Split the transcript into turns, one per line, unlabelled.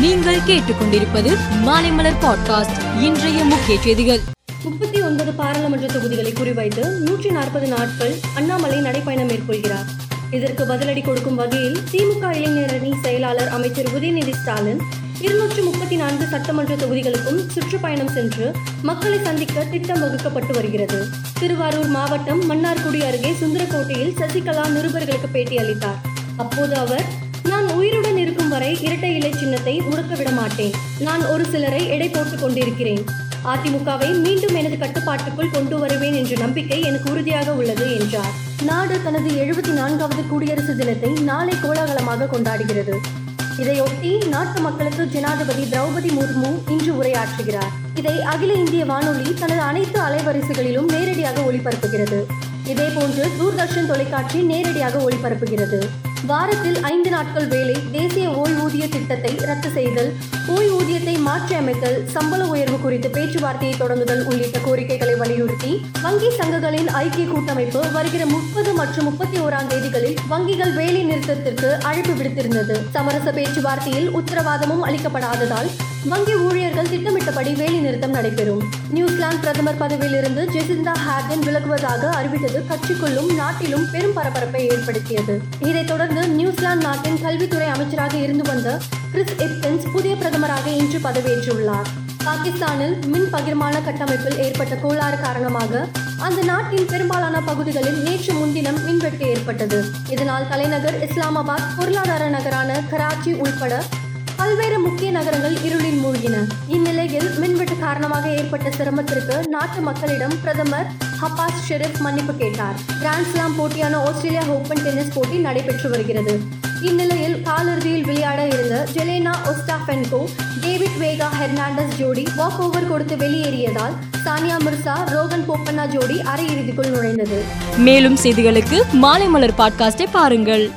நீங்கள் கேட்டுக்கொண்டிருப்பது மாலைமலர் பாட்காஸ்ட் இன்றைய முக்கிய செய்திகள்.
முப்பத்தி ஒன்பது பாராளுமன்ற தொகுதிகளை குறிவைத்து நூற்றி நாற்பது நாட்கள் அண்ணாமலை நடைப்பயணம் மேற்கொள்கிறார். இதற்கு பதிலடி கொடுக்கும் வகையில் திமுக இளைஞரணி செயலாளர் அமைச்சர் உதயநிதி ஸ்டாலின் இருநூற்று முப்பத்தி நான்கு சட்டமன்ற தொகுதிகளுக்கும் சுற்றுப்பயணம் சென்று மக்களை சந்திக்க திட்டம் வகுக்கப்பட்டு வருகிறது. திருவாரூர் மாவட்டம் மன்னார்குடி அருகே சுந்தரக்கோட்டையில் சசிகலா நிருபர்களுக்கு பேட்டி அளித்தார். அப்போது அவர் நான் உயிருடன் இருக்கும் வரை இரட்டை முடக்க விட மாட்டேன் நான் ஒரு சிலரை எடை போட்டுக் கொண்டிருக்கிறேன். அதிமுகவை மீண்டும் எனது கட்டுப்பாட்டுக்குள் கொண்டு வருவேன் என்ற நம்பிக்கை எனக்கு உறுதியாக உள்ளது என்றார். நாடு தனது எழுபத்தி நான்காவது குடியரசு தினத்தை நாளை கோலாகலமாக கொண்டாடுகிறது. இதையொட்டி நாட்டு மக்களுக்கு ஜனாதிபதி திரௌபதி முர்மு இன்று உரையாற்றுகிறார். இதை அகில இந்திய வானொலி தனது அனைத்து அலைவரிசைகளிலும் நேரடியாக ஒளிபரப்புகிறது. இதேபோன்று தூர்தர்ஷன் தொலைக்காட்சி நேரடியாக ஒளிபரப்புகிறது. வாரத்தில் ஐந்து நாட்கள் வேலை தேசிய ஓய்வூதிய திட்டத்தை ரத்து செய்தல் ஓய்வூதியத்தை மாற்றி அமைத்தல் சம்பள உயர்வு குறித்து பேச்சுவார்த்தையை தொடங்குதல் உள்ளிட்ட கோரிக்கைகளை வலியுறுத்தி வங்கி சங்கங்களின் ஐக்கிய கூட்டமைப்பு வருகிற முப்பது மற்றும் முப்பத்தி ஓராம் தேதிகளில் வங்கிகள் வேலை நிறுத்தத்திற்கு அழைப்பு விடுத்திருந்தது. சமரச பேச்சுவார்த்தையில் உத்தரவாதமும் அளிக்கப்படாததால் வங்கி ஊழியர்கள் திட்டமிட்டபடி வேலைநிறுத்தம் நடைபெறும். நியூசிலாந்து பிரதமர் பதவியிலிருந்து ஜெசிந்தா ஹார்டன் விலகுவதாக அறிவித்தது கட்சிக்குள்ளும் நாட்டிலும் பெரும் பரபரப்பை ஏற்படுத்தியது. இதைத் தொடர்ந்து நியூசிலாந்து நாட்டின் கல்வித்துறை அமைச்சராக இருந்து வந்த கிறிஸ் எப்டன்ஸ் புதிய பிரதமராக இன்று பதவியேற்றுள்ளார். பாகிஸ்தானில் மின் பகிர்மான கட்டமைப்பில் ஏற்பட்ட கோளாறு காரணமாக அந்த நாட்டின் பெரும்பாலான பகுதிகளில் நேற்று முன்தினம் மின்வெட்டு ஏற்பட்டது. இதனால் தலைநகர் இஸ்லாமாபாத் பொருளாதார நகரான கராச்சி உள்பட பல்வேறு முக்கிய நகரங்கள் இருளில் மூழ்கின. இந்நிலையில் மின்வெட்டு காரணமாக ஏற்பட்ட சிரமத்திற்கு நாட்டு மக்களிடம் பிரதமர் ஹப்பாஸ் ஷெரீப் மன்னிப்பு கேட்டார். கிராண்ட்ஸ்லாம் போட்டியான ஆஸ்திரேலியா ஓபன் டென்னிஸ் போட்டி நடைபெற்று வருகிறது. இந்நிலையில் காலிறுதியில் விளையாட இருந்த Jelena Ostapenko David Vega Hernandez ஜோடி வாக் ஓவர் கொடுத்து வெளியேறியதால் சானியா மிர்சா ரோகன் போப்பண்ணா ஜோடி அரையிறுதிக்குள் நுழைந்தது.
மேலும் செய்திகளுக்கு மாலை மலர் பாட்காஸ்டை பாருங்கள்.